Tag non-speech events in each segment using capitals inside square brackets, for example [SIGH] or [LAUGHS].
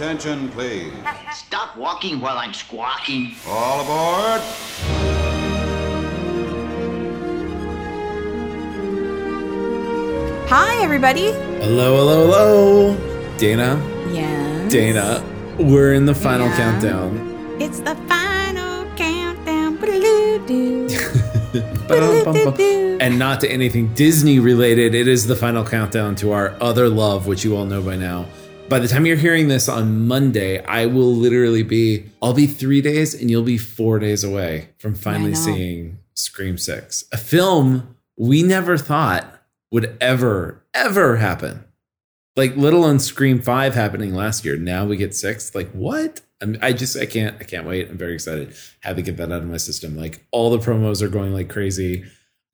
Attention, please. Stop walking while I'm squawking. All aboard. Hi, everybody. Hello, hello, hello. Dana, Yes. Dana, we're in the final Yeah. countdown. It's the final countdown. [LAUGHS] And not to anything Disney related, it is the final countdown to our other love, which you all know by now. By the time you're hearing this on Monday, I will literally be, I'll be three days and you'll be four days away from finally seeing Scream 6, a film we never thought would ever, ever happen. Like little on Scream 5 happening last year. Now we get six. Like what? I'm, I just, I can't, I can't wait. I'm very excited. Had to get that out of my system. Like all the promos are going like crazy.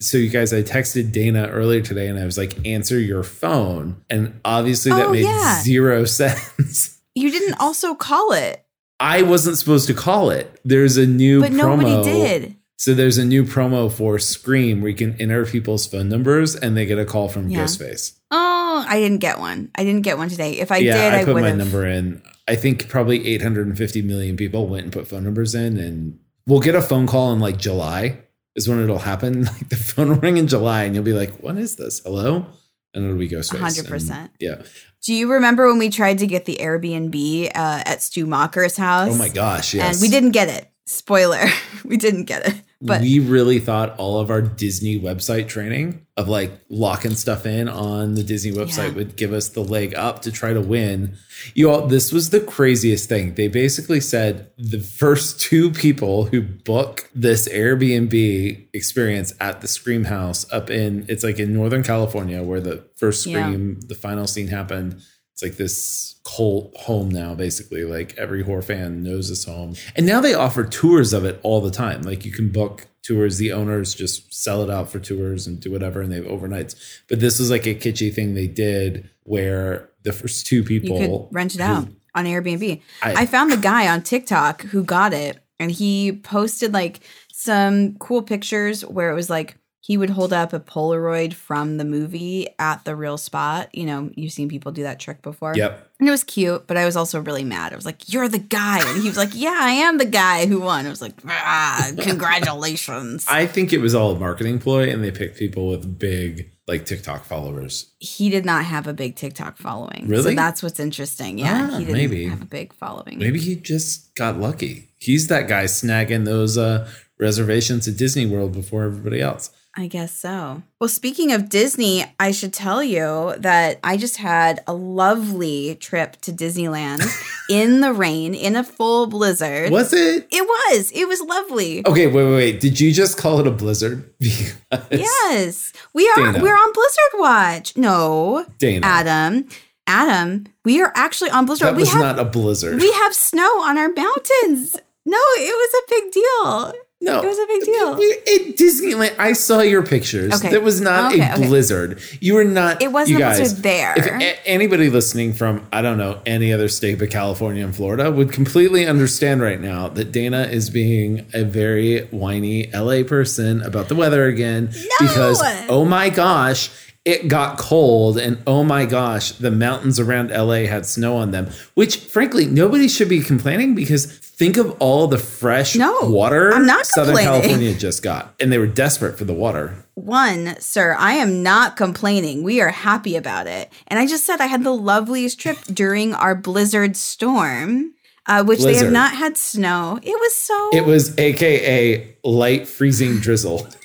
So you guys, I texted Dana earlier today and I was like, answer your phone. And obviously that Oh, made yeah. zero [LAUGHS] sense. You didn't also call it, I wasn't supposed to call it. There's a new but promo. nobody did. So there's a new promo for Scream where you can enter people's phone numbers and they get a call from Yeah. Ghostface. Oh, I didn't get one. I didn't get one today. If I yeah, did, I I, put my number in. I think probably 850 million people went and put phone numbers in, and we'll get a phone call in like July is when it'll happen. [LAUGHS] Like the phone will ring in July, and you'll be like, "What is this? Hello?" And it'll be Ghostface. 100%. And, Yeah. Do you remember when we tried to get the Airbnb uh, at Stu Macher's house? Oh my gosh. Yes. And we didn't get it. Spoiler, [LAUGHS] we didn't get it. But we really thought all of our Disney website training of like locking stuff in on the Disney website Yeah. would give us the leg up to try to win. You all, this was the craziest thing. They basically said the first two people who book this Airbnb experience at the Scream House up in it's like in Northern California where the first Yeah. Scream, the final scene happened. It's like this cult home now, basically. Like every horror fan knows this home. And now they offer tours of it all the time. Like you can book tours. The owners just sell it out for tours and do whatever, and they have overnights. But this was like a kitschy thing they did where the first two you people could rent it who- out on Airbnb. I- I, found the guy on TikTok who got it, and he posted like some cool pictures where it was like he would hold up a Polaroid from the movie at the real spot. You know, you've seen people do that trick before. Yep. And it was cute, but I was also really mad. I was like, "You're the guy," and he was like, "Yeah, I am the guy who won." I was like, ah, [LAUGHS] "Congratulations!" I think it was all a marketing ploy, and they picked people with big like TikTok followers. he did not have a big TikTok following. Really? So that's what's interesting. Yeah, Ah, he didn't maybe. have a big following. Maybe he just got lucky. He's that guy snagging those uh, reservations at Disney World before everybody else. I guess so. Well, speaking of Disney, I should tell you that I just had a lovely trip to Disneyland [LAUGHS] in the rain in a full blizzard. Was it? It was. It was lovely. Okay, wait, wait, wait. Did you just call it a blizzard? [LAUGHS] Because Yes. We are Dana. we're on Blizzard Watch. No. Dana. Adam. Adam, we are actually on Blizzard. that we was have not a blizzard. we have snow on our mountains. No, it was a big deal. No, it was a big deal. At Disneyland, I saw your pictures. Okay. There was not Okay, a okay. blizzard. You were not. It wasn't you a blizzard there. If a- anybody listening from I don't know any other state but California and Florida would completely understand right now that Dana is being a very whiny LA person about the weather again because oh my gosh. It got cold, and oh my gosh, the mountains around LA had snow on them. Which, frankly, nobody should be complaining because think of all the fresh No, water I'm not Southern. California just got, and they were desperate for the water. One, sir, I am not complaining. We are happy about it. And I just said I had the loveliest trip during our blizzard storm, uh, which they have not had snow. It was so. It was AKA light freezing drizzle. [LAUGHS]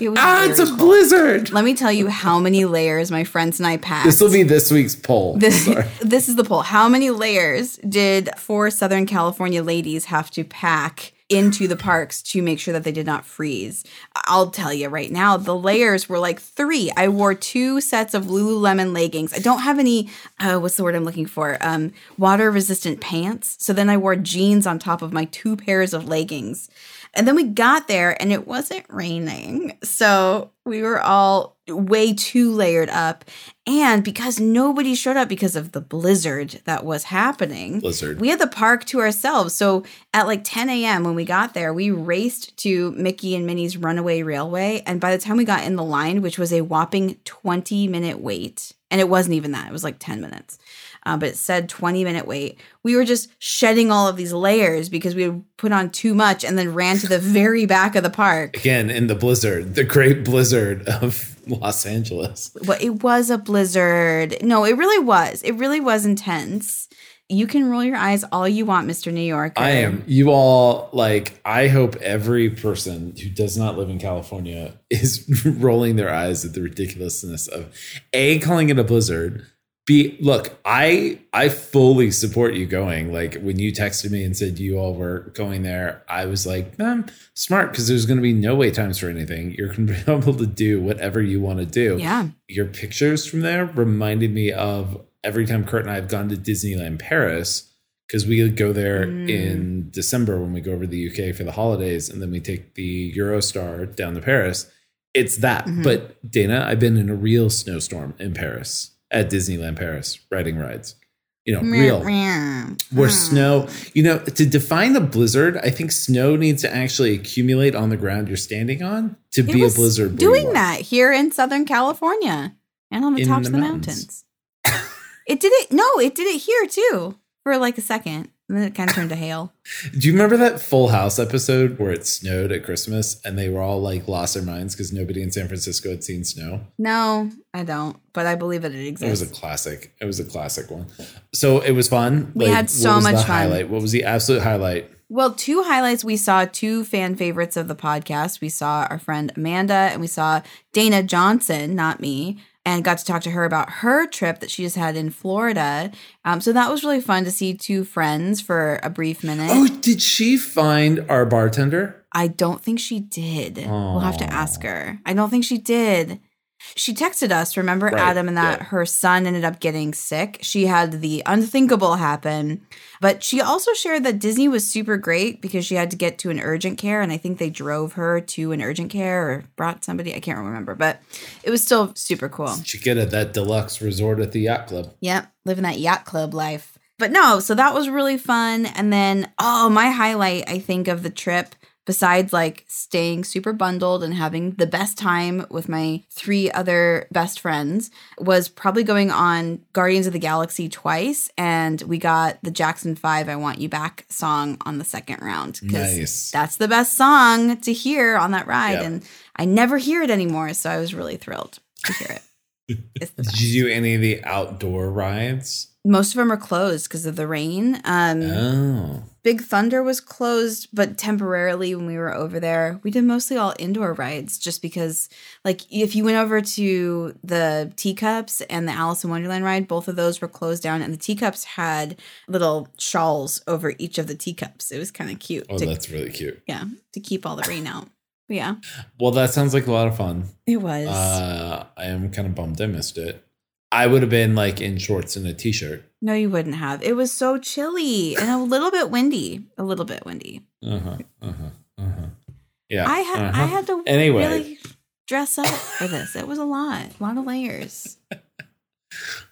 it was ah, it's a cold. blizzard. Let me tell you how many layers my friends and I packed. This will be this week's poll. This, Sorry. [LAUGHS] this is the poll. How many layers did four Southern California ladies have to pack into the parks to make sure that they did not freeze? I'll tell you right now, the layers were like three. I wore two sets of Lululemon leggings. I don't have any, uh, what's the word I'm looking for? Um, water resistant pants. So then I wore jeans on top of my two pairs of leggings. And then we got there and it wasn't raining. So we were all way too layered up. And because nobody showed up because of the blizzard that was happening, Blizzard. we had the park to ourselves. So at like 10 a.m., when we got there, we raced to Mickey and Minnie's Runaway Railway. And by the time we got in the line, which was a whopping 20 minute wait, And it wasn't even that, it was like 10 minutes. Uh, but it said 20 minute wait. We were just shedding all of these layers because we had put on too much and then ran to the [LAUGHS] very back of the park. Again, in the blizzard, the great blizzard of [LAUGHS] Los Angeles. But it was a blizzard. No, it really was. It really was intense. You can roll your eyes all you want, Mr. New Yorker. I am. You all like. I hope every person who does not live in California [LAUGHS] is rolling their eyes at the ridiculousness of a calling it a blizzard. B look, I I fully support you going. Like when you texted me and said you all were going there, I was like, um, smart because there's going to be no wait times for anything. You're going [LAUGHS] to be able to do whatever you want to do. Yeah. Your pictures from there reminded me of every time Kurt and I have gone to Disneyland Paris because we go there Mm. in December when we go over to the UK for the holidays, and then we take the Eurostar down to Paris. It's that. Mhm. But Dana, I've been in a real snowstorm in Paris at Disneyland Paris, riding rides. You know, real Hmm. where snow. You know, to define a blizzard, I think snow needs to actually accumulate on the ground you're standing on to It be a blizzard. Doing that here in Southern California and on the In tops the of the mountains. mountains. it did it. No, it did it here too for like a second. And then it kind of turned to hail. [LAUGHS] Do you remember that Full House episode where it snowed at Christmas and they were all like lost their minds because nobody in San Francisco had seen snow? No, I don't, but I believe that it exists. It was a classic. It was a classic one. So it was fun. We had so much fun. Highlight. What was the absolute highlight? Well, two highlights. We saw two fan favorites of the podcast. We saw our friend Amanda and we saw Dana Johnson, not me, and got to talk to her about her trip that she just had in Florida. Um, so that was really fun to see two friends for a brief minute. Oh, did she find our bartender? I don't think she did. We'll have to ask her. I don't think she did. She texted us, remember, Right, Adam, and that yeah. her son ended up getting sick. She had the unthinkable happen. But she also shared that Disney was super great because she had to get to an urgent care. And I think they drove her to an urgent care or brought somebody. I can't remember, but it was still super cool. She get at that deluxe resort at the yacht club. Yep, living that yacht club life. But no, so that was really fun. And then, oh, my highlight, I think, of the trip, besides like staying super bundled and having the best time with my three other best friends, was probably going on Guardians of the Galaxy twice. And we got the Jackson 5 I Want You Back song on the second round. 'cause Nice. That's the best song to hear on that ride. Yep. And I never hear it anymore. So I was really thrilled to hear it. [LAUGHS] Did you do any of the outdoor rides? most of them are closed because of the rain. Um, Oh. Big Thunder was closed, but temporarily when we were over there. We did mostly all indoor rides just because, like, if you went over to the teacups and the Alice in Wonderland ride, both of those were closed down, and the teacups had little shawls over each of the teacups. It was kind of cute. Oh, to, that's really cute. yeah, to keep all the rain out. But yeah, Well, that sounds like a lot of fun. it was. Uh, I am kind of bummed I missed it. I would have been like in shorts and a t-shirt. no, you wouldn't have. It was so chilly and a little bit windy. A little bit windy. Uh huh. Uh huh. Uh huh. Yeah. I had uh-huh. I had to Anyway. really dress up for this. It was a lot, a lot of layers. [LAUGHS]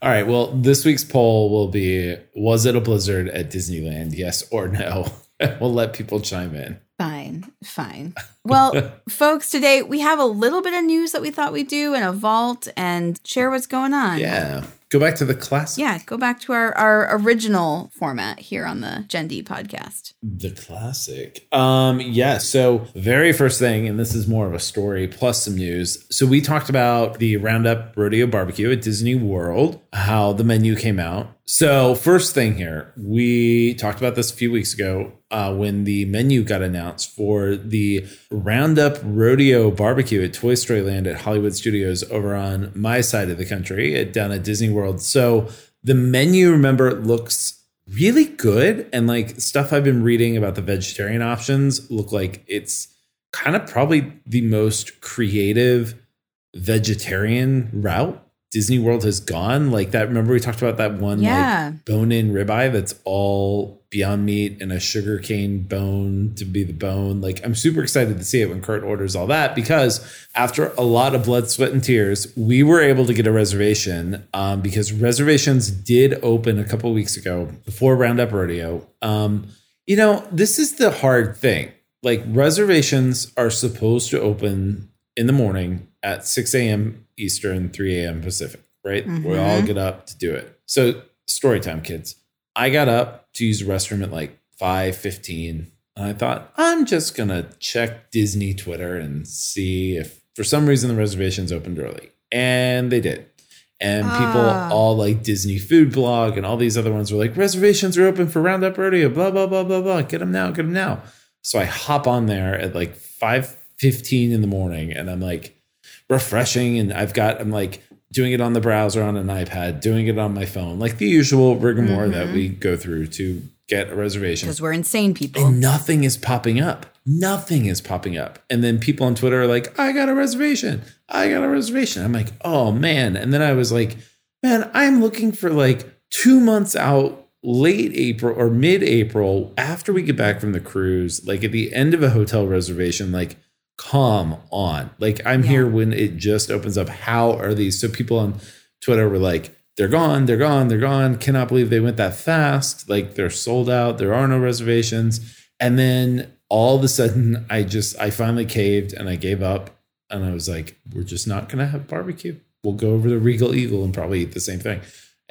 All right. Well, this week's poll will be: Was it a blizzard at Disneyland? Yes or no? [LAUGHS] we'll let people chime in. Fine, fine. Well, [LAUGHS] folks, today we have a little bit of news that we thought we'd do in a vault and share what's going on. Yeah. Go back to the classic. Yeah, go back to our, our original format here on the Gen D podcast. The classic. Um, yeah. So, very first thing, and this is more of a story plus some news. So, we talked about the Roundup Rodeo Barbecue at Disney World, how the menu came out. So, first thing here, we talked about this a few weeks ago uh, when the menu got announced for the Roundup Rodeo Barbecue at Toy Story Land at Hollywood Studios over on my side of the country, at, down at Disney World. So, the menu, remember, looks really good and like stuff i've been reading about the vegetarian options look like it's kind of probably the most creative vegetarian route disney world has gone like that remember we talked about that one Yeah. like bone in ribeye that's all beyond meat and a sugar cane bone to be the bone? Like i'm super excited to see it when kurt orders all that because after a lot of blood sweat and tears we were able to get a reservation um, because reservations did open a couple weeks ago before roundup rodeo. Um, you know this is the hard thing. Like reservations are supposed to open in the morning at 6 a.m eastern 3 a.m pacific right? We all get up to do it. So story time, kids. I got up to use the restroom at like 5:15 and I thought I'm just going to check Disney Twitter and see if for some reason the reservations opened early. And they did. And people Ah. all like Disney Food Blog and all these other ones were like reservations are open for Roundup Rodeo, blah blah blah blah blah. Get them now, get them now. So I hop on there at like 5:15 in the morning and I'm like refreshing and I've got I'm like doing it on the browser on an iPad, doing it on my phone, like the usual rigmarole that mm-hmm. we go through to get a reservation. Because we're insane people. And nothing is popping up. Nothing is popping up. And then people on Twitter are like, I got a reservation. I got a reservation. I'm like, oh man. And then I was like, man, I'm looking for like two months out, late April or mid April, after we get back from the cruise, like at the end of a hotel reservation, like, come on. Like, I'm Yeah. here when it just opens up. How are these? So people on Twitter were like, they're gone, they're gone, they're gone. Cannot believe they went that fast. Like they're sold out. There are no reservations. And then all of a sudden, I just, I finally caved and I gave up. And I was like, we're just not going to have barbecue. We'll go over to Regal Eagle and probably eat the same thing.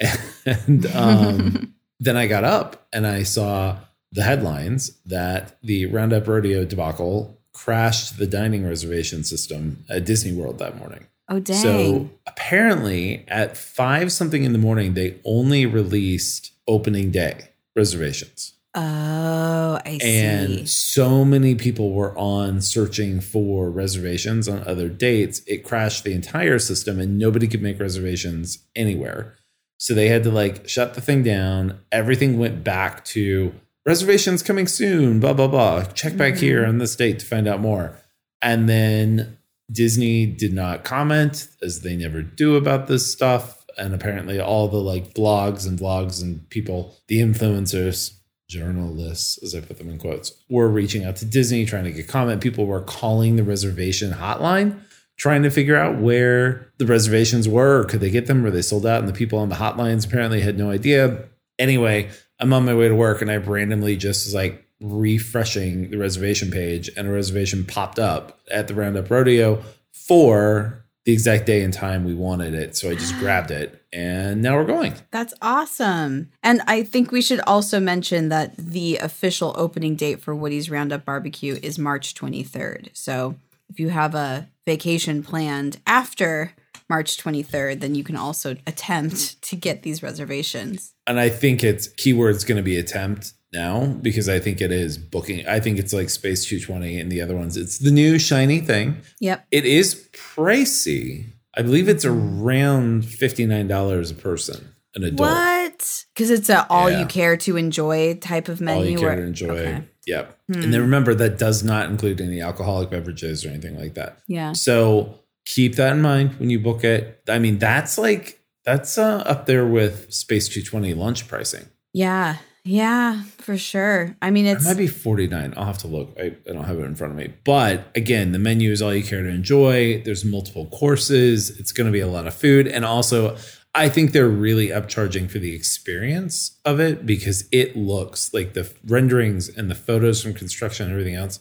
[LAUGHS] And um, [LAUGHS] then I got up and I saw the headlines that the Roundup Rodeo debacle crashed the dining reservation system at Disney World that morning. oh dang. So apparently, at five something in the morning, they only released opening day reservations. oh, I see. And so many people were on searching for reservations on other dates. It crashed the entire system and nobody could make reservations anywhere. So they had to like shut the thing down. Everything went back to reservations coming soon, blah, blah, blah. Check back here mm-hmm. on this date to find out more. And then Disney did not comment as they never do about this stuff. And apparently, all the like blogs and vlogs and people, the influencers, journalists, as I put them in quotes, were reaching out to Disney trying to get comment. People were calling the reservation hotline trying to figure out where the reservations were. Could they get them? Were they sold out? And the people on the hotlines apparently had no idea. Anyway, I'm on my way to work and I randomly just was like refreshing the reservation page and a reservation popped up at the Roundup Rodeo for the exact day and time we wanted it. So I just [GASPS] grabbed it and now we're going. That's awesome. And I think we should also mention that the official opening date for Woody's Roundup Barbecue is March 23rd. So if you have a vacation planned after March 23rd, then you can also attempt to get these reservations. and I think it's keyword's going to be attempt now because I think it is booking. I think it's like Space 220 and the other ones. It's the new shiny thing. Yep. It is pricey. I believe it's around $59 a person, an adult. What? Because it's a all Yeah. you care to enjoy type of menu. All you care to enjoy. Okay. Hmm. Yep. And then remember that does not include any alcoholic beverages or anything like that. Yeah. So keep that in mind when you book it. I mean, that's like that's uh, up there with Space 220 lunch pricing. Yeah. Yeah, for sure. I mean, It it's might be 49. I'll have to look. I, I don't have it in front of me. But again, the menu is all you care to enjoy. There's multiple courses. It's going to be a lot of food. And also, I think they're really upcharging for the experience of it because it looks like the renderings and the photos from construction and everything else.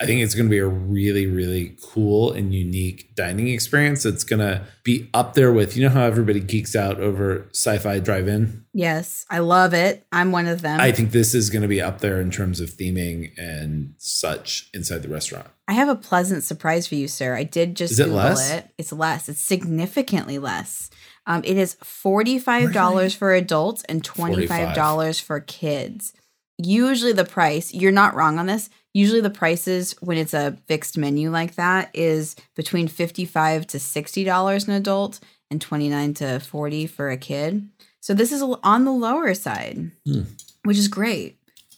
I think it's going to be a really, really cool and unique dining experience. It's going to be up there with, you know, how everybody geeks out over sci fi drive in? yes, I love it. I'm one of them. I think this is going to be up there in terms of theming and such inside the restaurant. I have a pleasant surprise for you, sir. I did just Is it Google less? it. It's less. It's significantly less. Um, it is forty-five dollars for adults and twenty-five dollars for kids. Usually, the price. You're not wrong on this. Usually, the prices when it's a fixed menu like that is between fifty-five to sixty dollars an adult and twenty-nine to forty for a kid. So this is on the lower side, Hmm. which is great.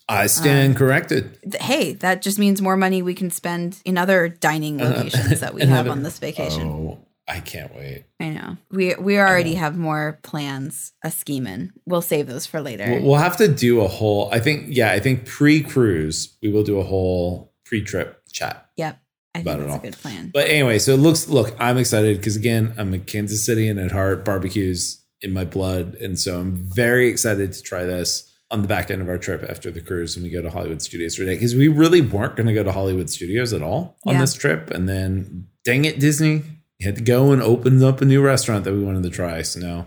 I stand corrected. Th- hey, that just means more money we can spend in other dining [LAUGHS] locations that we have on this vacation. Oh, I can't wait. I know. We we already have more plans a scheming. We'll save those for later. We'll we'll have to do a whole, I think, yeah, I think pre cruise, we will do a whole pre trip chat. yep. I About think it that's a all. good plan. But anyway, so it looks, look, I'm excited because again, I'm a Kansas City and at heart, barbecues in my blood. And so I'm very excited to try this on the back end of our trip after the cruise when we go to Hollywood Studios today. Because we really weren't going to go to Hollywood Studios at all on Yeah. this trip. And then, dang it, Disney, had to go and open up a new restaurant that we wanted to try. So now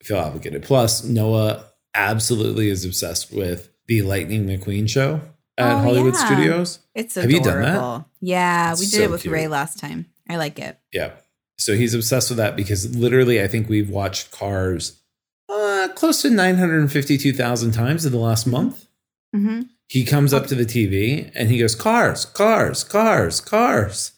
I feel obligated. Plus, Noah absolutely is obsessed with the Lightning McQueen show at Oh, Hollywood yeah. Studios. It's Have you done that? adorable. Yeah, we did so it with cute. Ray last time. I like it. Yeah. So he's obsessed with that because literally, I think we've watched Cars uh, close to 952,000 times in the last month. hmm He comes up to the TV and he goes, Cars, cars, cars, cars.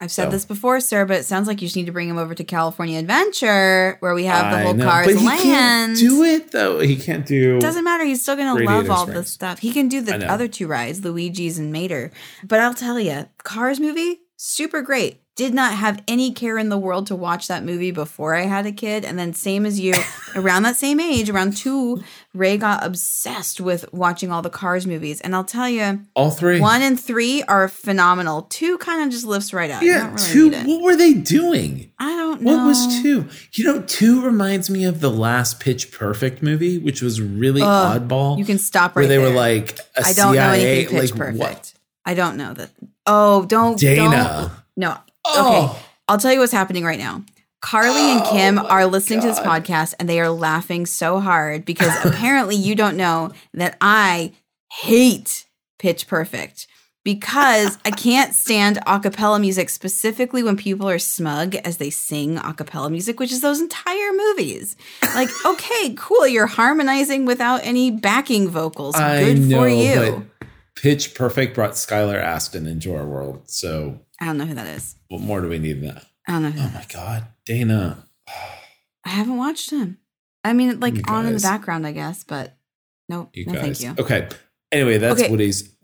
I've said So- this before, sir, but it sounds like you just need to bring him over to California Adventure, where we have the I whole know, Cars but he land. can't do it though. He can't do. Doesn't matter. He's still gonna love all Springs. this stuff. He can do the other two rides, Luigi's and Mater. But I'll tell you, Cars movie super great. Did not have any care in the world to watch that movie before I had a kid, and then same as you, [LAUGHS] around that same age, around two, Ray got obsessed with watching all the Cars movies. And I'll tell you, All three. one and three are phenomenal. Two kind of just lifts right out. You yeah, really two. What were they doing? I don't know. What was two? You know, two reminds me of the last Pitch Perfect movie, which was really Ugh, oddball. You can stop right where they there. were like a I don't know anything pitch like perfect. what? I don't know that. Oh, don't Dana. don't- no. Oh. Okay. I'll tell you what's happening right now. Carly and Kim oh are listening to this podcast and they are laughing so hard because [LAUGHS] apparently you don't know that I hate Pitch Perfect because I can't stand a cappella music, specifically when people are smug as they sing a cappella music, which is those entire movies. Like, [LAUGHS] okay, cool, you're harmonizing without any backing vocals. I Good know, for you. Pitch Perfect brought Skylar Astin into our world. So I don't know who that is. What more do we need than that? I don't know Oh my God, Dana. I haven't watched him. I mean, like You on in the background, I guess, but nope. You no, guys. thank you. Okay. Anyway, that's Okay. Woody's,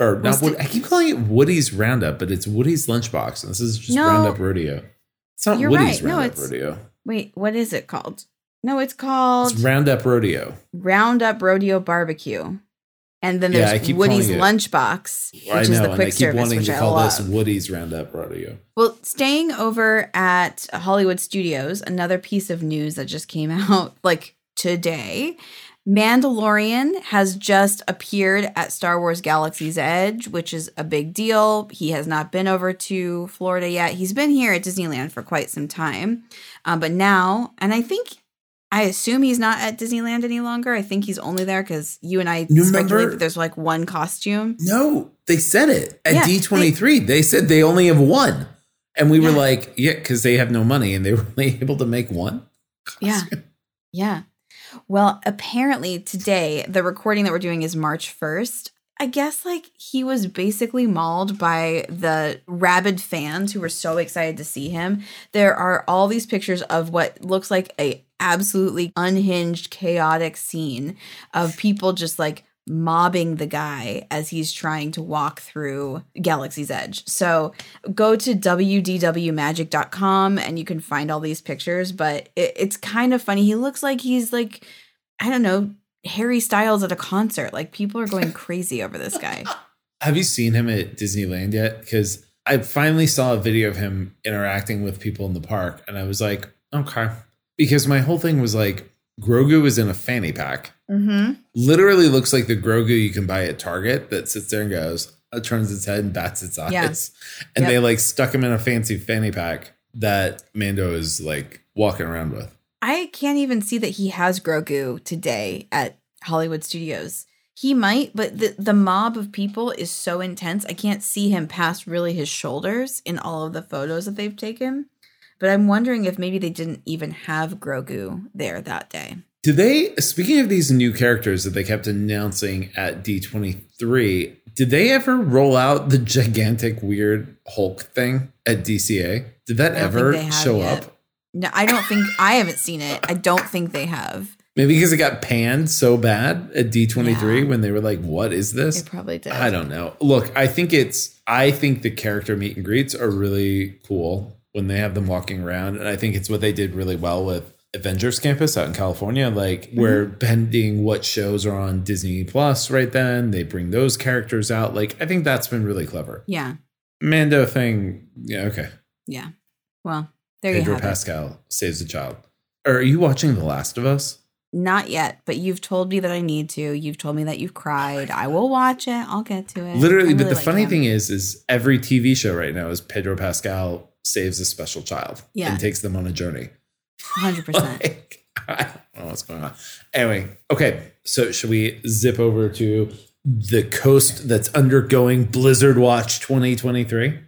or not Woody. I keep calling it Woody's Roundup, but it's Woody's Lunchbox. And this is just No. Roundup Rodeo. It's not You're Woody's right. No, Roundup it's- Rodeo. Wait, what is it called? No, it's called It's Roundup Rodeo. Roundup Rodeo Barbecue. And then Yeah, there's Woody's Lunchbox, which I is know, the quick keep service, wanting which to I call love. this Woody's Roundup Rodeo. Well, staying over at Hollywood Studios, another piece of news that just came [LAUGHS] out like today. Mandalorian has just appeared at Star Wars Galaxy's Edge, which is a big deal. He has not been over to Florida yet. He's been here at Disneyland for quite some time. Um, but now, and I think, I assume he's not at Disneyland any longer. I think he's only there because you and I You speculate that there's like one costume. No, they said it at Yeah, D23. They, said they only have one. And we were like, yeah, because they have no money and they were only [LAUGHS] able to make one. Yeah. Yeah. Well, apparently today, the recording that we're doing is March 1st. I guess like he was basically mauled by the rabid fans who were so excited to see him. There are all these pictures of what looks like a absolutely unhinged chaotic scene of people just like mobbing the guy as he's trying to walk through Galaxy's Edge. So go to wdwmagic.com and you can find all these pictures, but it, it's kind of funny. He looks like he's like, I don't know, Harry Styles at a concert. Like people are going crazy over this guy. [LAUGHS] Have you seen him at Disneyland yet? Because I finally saw a video of him interacting with people in the park, and I was like, okay. Because my whole thing was like, Grogu is in a fanny pack. Mm-hmm. Literally looks like the Grogu you can buy at Target that sits there and goes, uh, turns its head and bats its eyes. Yeah. And Yep. they like stuck him in a fancy fanny pack that Mando is like walking around with. I can't even see that he has Grogu today at Hollywood Studios. He might, but the, the mob of people is so intense. I can't see him past really his shoulders in all of the photos that they've taken. But I'm wondering if maybe they didn't even have Grogu there that day. Do they, speaking of these new characters that they kept announcing at D23, did they ever roll out the gigantic weird Hulk thing at DCA? Did that I don't think ever show yet. up? No, I don't think I haven't seen it. I don't think they have. Maybe because it got panned so bad at D23 Yeah. when they were like, what is this? They probably did. I don't know. Look, I think it's I think the character meet and greets are really cool when they have them walking around. And I think it's what they did really well with Avengers Campus out in California. Like mm-hmm. we're pending what shows are on Disney Plus right then. They bring those characters out. Like I think that's been really clever. Yeah. Mando thing, yeah, okay. Yeah. Well, there Pedro you have it. Pascal saves a child. Are you watching The Last of Us? Not yet, but you've told me that I need to. You've told me that you've cried. I will watch it. I'll get to it. Literally, I but the like funny him. thing is, is every TV show right now is Pedro Pascal saves a special child Yeah. and takes them on a journey. 100%. [LAUGHS] Like, I don't know what's going on. Anyway, okay. So should we zip over to the coast that's undergoing Blizzard Watch 2023?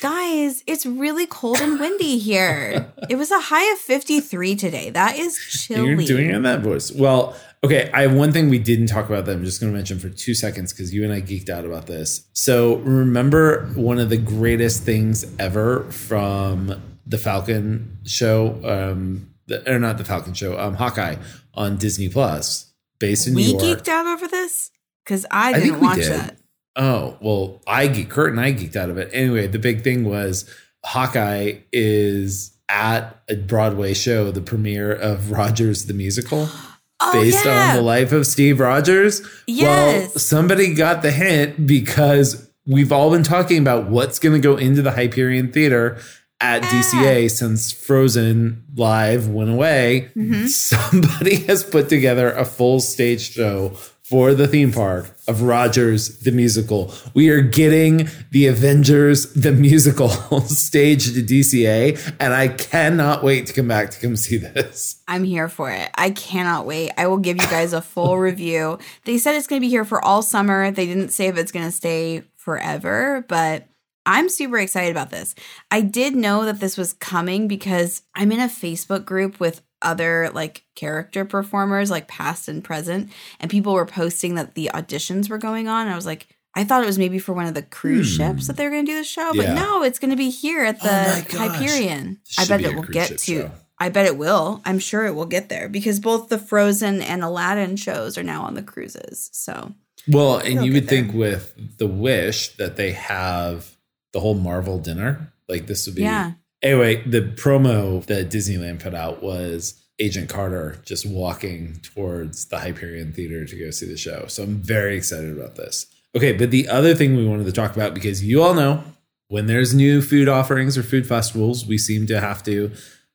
Guys, it's really cold and windy here. [LAUGHS] it was a high of 53 today. That is chilly. You're doing it in that voice. Well, okay. I have one thing we didn't talk about that I'm just going to mention for two seconds because you and I geeked out about this. So remember one of the greatest things ever from the Falcon show, um, the, or not the Falcon show, um, Hawkeye on Disney Plus, based in we New York. We geeked out over this? Because I I didn't we watch did. that. Oh, well, I geek Kurt and I geeked out of it. Anyway, the big thing was Hawkeye is at a Broadway show, the premiere of Rogers the Musical, [GASPS] [GASPS] Oh, based yeah. on the life of Steve Rogers. Yes. Well, somebody got the hint because we've all been talking about what's going to go into the Hyperion Theater at DCA since Frozen Live went away. Mm-hmm. [LAUGHS] Somebody has put together a full stage show for the theme park of Rogers the musical. We are getting the Avengers the musical [LAUGHS] staged at DCA, and I cannot wait to come back to come see this. I'm here for it. I cannot wait. I will give you guys a full [LAUGHS] review. They said it's going to be here for all summer. They didn't say if it's going to stay forever, but I'm super excited about this. I did know that this was coming because I'm in a Facebook group with other like character performers, like past and present, and people were posting that the auditions were going on. I was like, I thought it was maybe for one of the cruise ships that they're going to do the show, but Hmm. Yeah. no, it's going to be here at Oh the gosh. Hyperion. I bet be it will get to. show. I bet it will. I'm sure it will get there because both the Frozen and Aladdin shows are now on the cruises. So Well, and you would think with the wish that they have the whole Marvel dinner, like this would be. Yeah. Anyway, the promo that Disneyland put out was Agent Carter just walking towards the Hyperion Theater to go see the show. So I'm very excited about this. Okay, but the other thing we wanted to talk about because you all know when there's new food offerings or food festivals, we seem to have to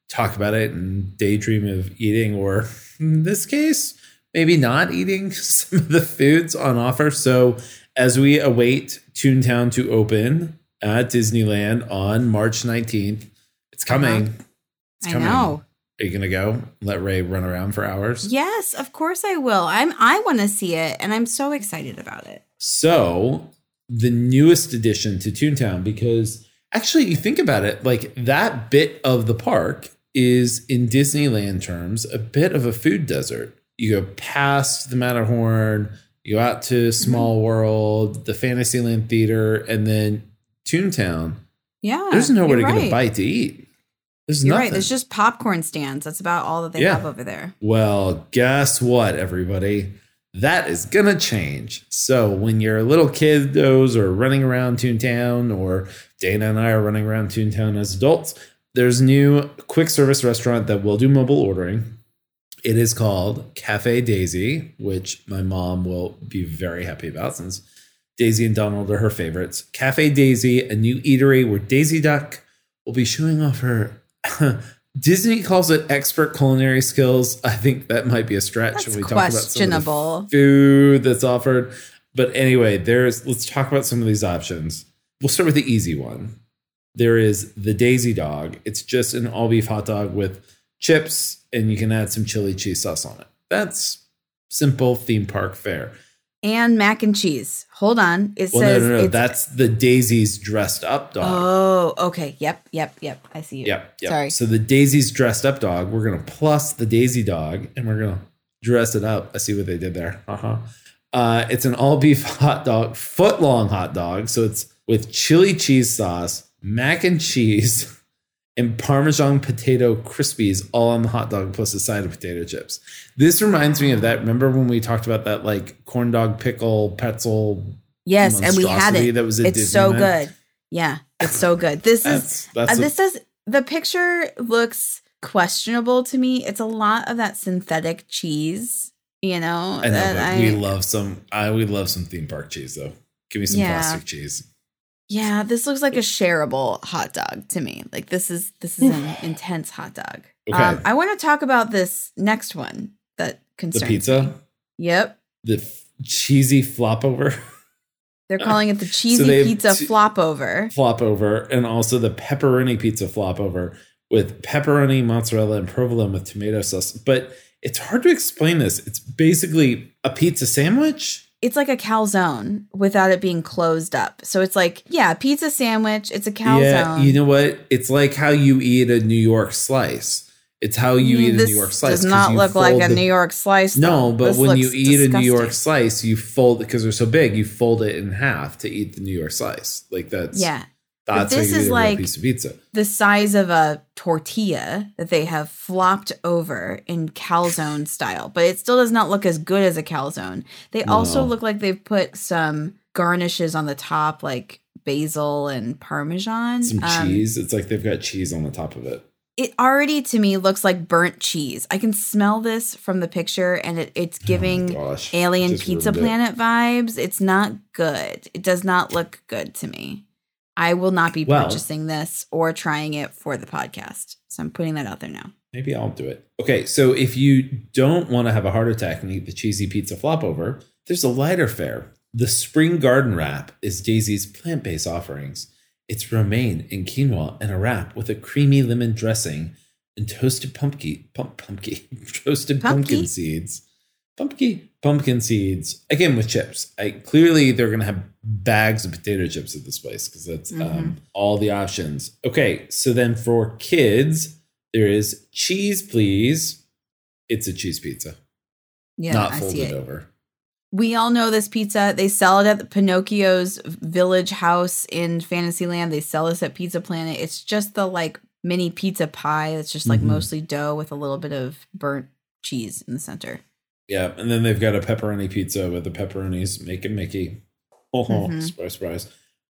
talk about it and daydream of eating, or in this case, maybe not eating [LAUGHS] some of the foods on offer. So as we await Toontown to open at Disneyland on March 19th, it's coming. Uh-huh. It's I coming. know. Are you gonna go? Let Ray run around for hours? Yes, of course I will. I'm I want to see it and I'm so excited about it. So the newest addition to Toontown, because actually you think about it, like that bit of the park is in Disneyland terms a bit of a food desert. You go past the Matterhorn, you go out to Small mm-hmm. World, the Fantasyland Theater, and then Toontown. Yeah. There's nowhere to you're get a bite to eat. There's You're nothing. right. There's just popcorn stands. That's about all that they Yeah. have over there. Well, guess what, everybody? That is gonna change. So when your little kiddos are running around Toontown, or Dana and I are running around Toontown as adults, there's a new quick service restaurant that will do mobile ordering. It is called Cafe Daisy, which my mom will be very happy about since Daisy and Donald are her favorites. Cafe Daisy, a new eatery where Daisy Duck will be showing off her. [COUGHS] Disney calls it expert culinary skills. I think that might be a stretch That's when we talk about some of the questionable. food that's offered. But anyway, there's let's talk about some of these options. We'll start with the easy one. There is the Daisy Dog. It's just an all beef hot dog with chips, and you can add some chili cheese sauce on it. That's simple theme park fare. And mac and cheese. Hold on. It Well, says no, no, no. it's- That's the Daisy's dressed up dog. Oh, okay. Yep, yep, yep. I see you. Yep, yep. Sorry. So the Daisy's dressed up dog, we're gonna plus the Daisy dog, and we're gonna dress it up. I see what they did there. Uh-huh. Uh, it's an all beef [LAUGHS] hot dog, foot long hot dog. So it's with chili cheese sauce, mac and cheese, and Parmesan potato crispies all on the hot dog plus a side of potato chips. This reminds me of that. Remember when we talked about that like corn dog pickle pretzel? Yes, and we had it. that was it's so good. Yeah, it's so good. This That's is that's uh, a- this does the picture looks questionable to me. It's a lot of that synthetic cheese, you know. I know, I- we love some. I we love some theme park cheese though. Give me some Yeah. plastic cheese. Yeah, this looks like a shareable hot dog to me. Like this is this is an [LAUGHS] intense hot dog. Okay. Um, I want to talk about this next one that concerns The pizza, me. Yep. the f- cheesy flop over. They're calling it the [LAUGHS] cheesy have pizza two- flop over. flop over, and also the pepperoni pizza flop over with pepperoni, mozzarella, and provolone with tomato sauce. But it's hard to explain this. It's basically a pizza sandwich. It's like a calzone without it being closed up. So it's like, yeah, pizza sandwich. It's a calzone. Yeah, you know what? It's like how you eat a New York slice. It's how you eat a New York slice. Does not look like a the- New York slice. No, but This when you eat a New York slice, you fold because they're so big. You fold it in half to eat the New York slice. Like that's yeah, That's this is like- piece of pizza. the size of a tortilla that they have flopped over in calzone style, but it still does not look as good as a calzone. They also look like they've put some garnishes on the top, like basil and parmesan. Some Um, cheese. It's like they've got cheese on the top of it. It already to me looks like burnt cheese. I can smell this from the picture, and it, it's giving Oh gosh, Alien Pizza ruined it. Planet vibes. It's not good. It does not look good to me. I will not be Well- purchasing this or trying it for the podcast. So I'm putting that out there now. Maybe I'll do it. Okay, so if you don't want to have a heart attack and eat the cheesy pizza flop over, there's a lighter fare. The spring garden wrap is Daisy's plant based offerings. It's romaine and quinoa and a wrap with a creamy lemon dressing and toasted pumpkin, pump, pumpkin, [LAUGHS] toasted pumpkin Pumpkin? seeds. Pumpkin, pumpkin seeds. Again with chips. I clearly they're gonna have bags of potato chips at this place because that's um, all the options. Okay, so then for kids, there is cheese, please. It's a cheese pizza, Yeah, not folded over. We all know this pizza. They sell it at the Pinocchio's Village House in Fantasyland. They sell this at Pizza Planet. It's just the like mini pizza pie. It's just like Mhm. mostly dough with a little bit of burnt cheese in the center. Yeah, and then they've got a pepperoni pizza with the pepperonis making Mickey. Oh, Mhm. surprise, surprise.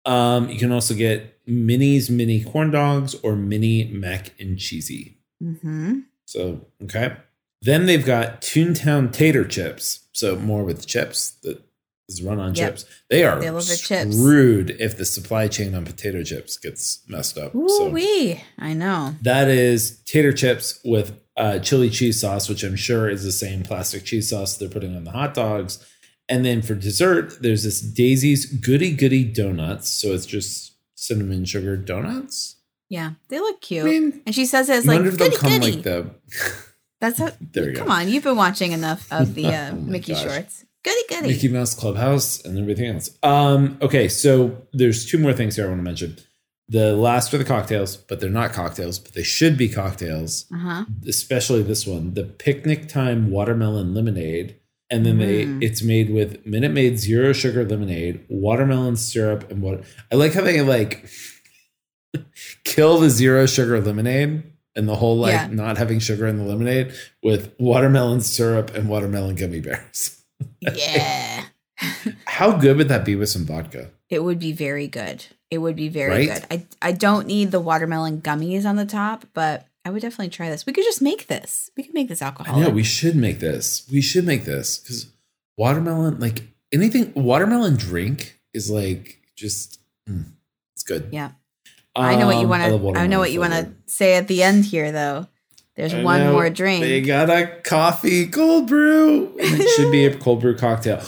Um, you can also get Minnie's mini corn dogs or mini mac and cheesy. Mm-hmm. So okay. Then they've got Toontown tater chips. So more with chips that is run on Yep. chips. They are They love their chips. screwed if the supply chain on potato chips gets messed up. Ooh so wee! I know. that is tater chips with uh, chili cheese sauce, which I'm sure is the same plastic cheese sauce they're putting on the hot dogs. And then for dessert, there's this Daisy's Goody Goody Donuts. So it's just cinnamon sugar donuts. Yeah, they look cute. I mean, and she says it's like wonder if they'll goody come goody. like the. That's how. [LAUGHS] There you come go. on, you've been watching enough of the [LAUGHS] uh, Oh Mickey gosh. shorts. Goody goody. Mickey Mouse Clubhouse and everything else. Um, okay, so there's two more things here I want to mention. The last are the cocktails, but they're not cocktails, but they should be cocktails. Uh huh. Especially this one, the picnic time watermelon lemonade. And then Mm. they it's made with Minute Maid zero sugar lemonade, watermelon syrup, and what I like how they like [LAUGHS] kill the zero sugar lemonade and the whole like Yeah. not having sugar in the lemonade with watermelon syrup and watermelon gummy bears. [LAUGHS] Yeah. How good would that be with some vodka? It would be very good. It would be very Right? good. I I don't need the watermelon gummies on the top, but I would definitely try this. We could just make this. We could make this I alcoholic. know we should make this. We should make this because watermelon, like anything, watermelon drink is like just mm, it's good. yeah. I know what you Um, want to. I, watermelon know what you want to say at the end here, though. There's I one know. more drink. They got a coffee cold brew. [LAUGHS] It should be a cold brew cocktail.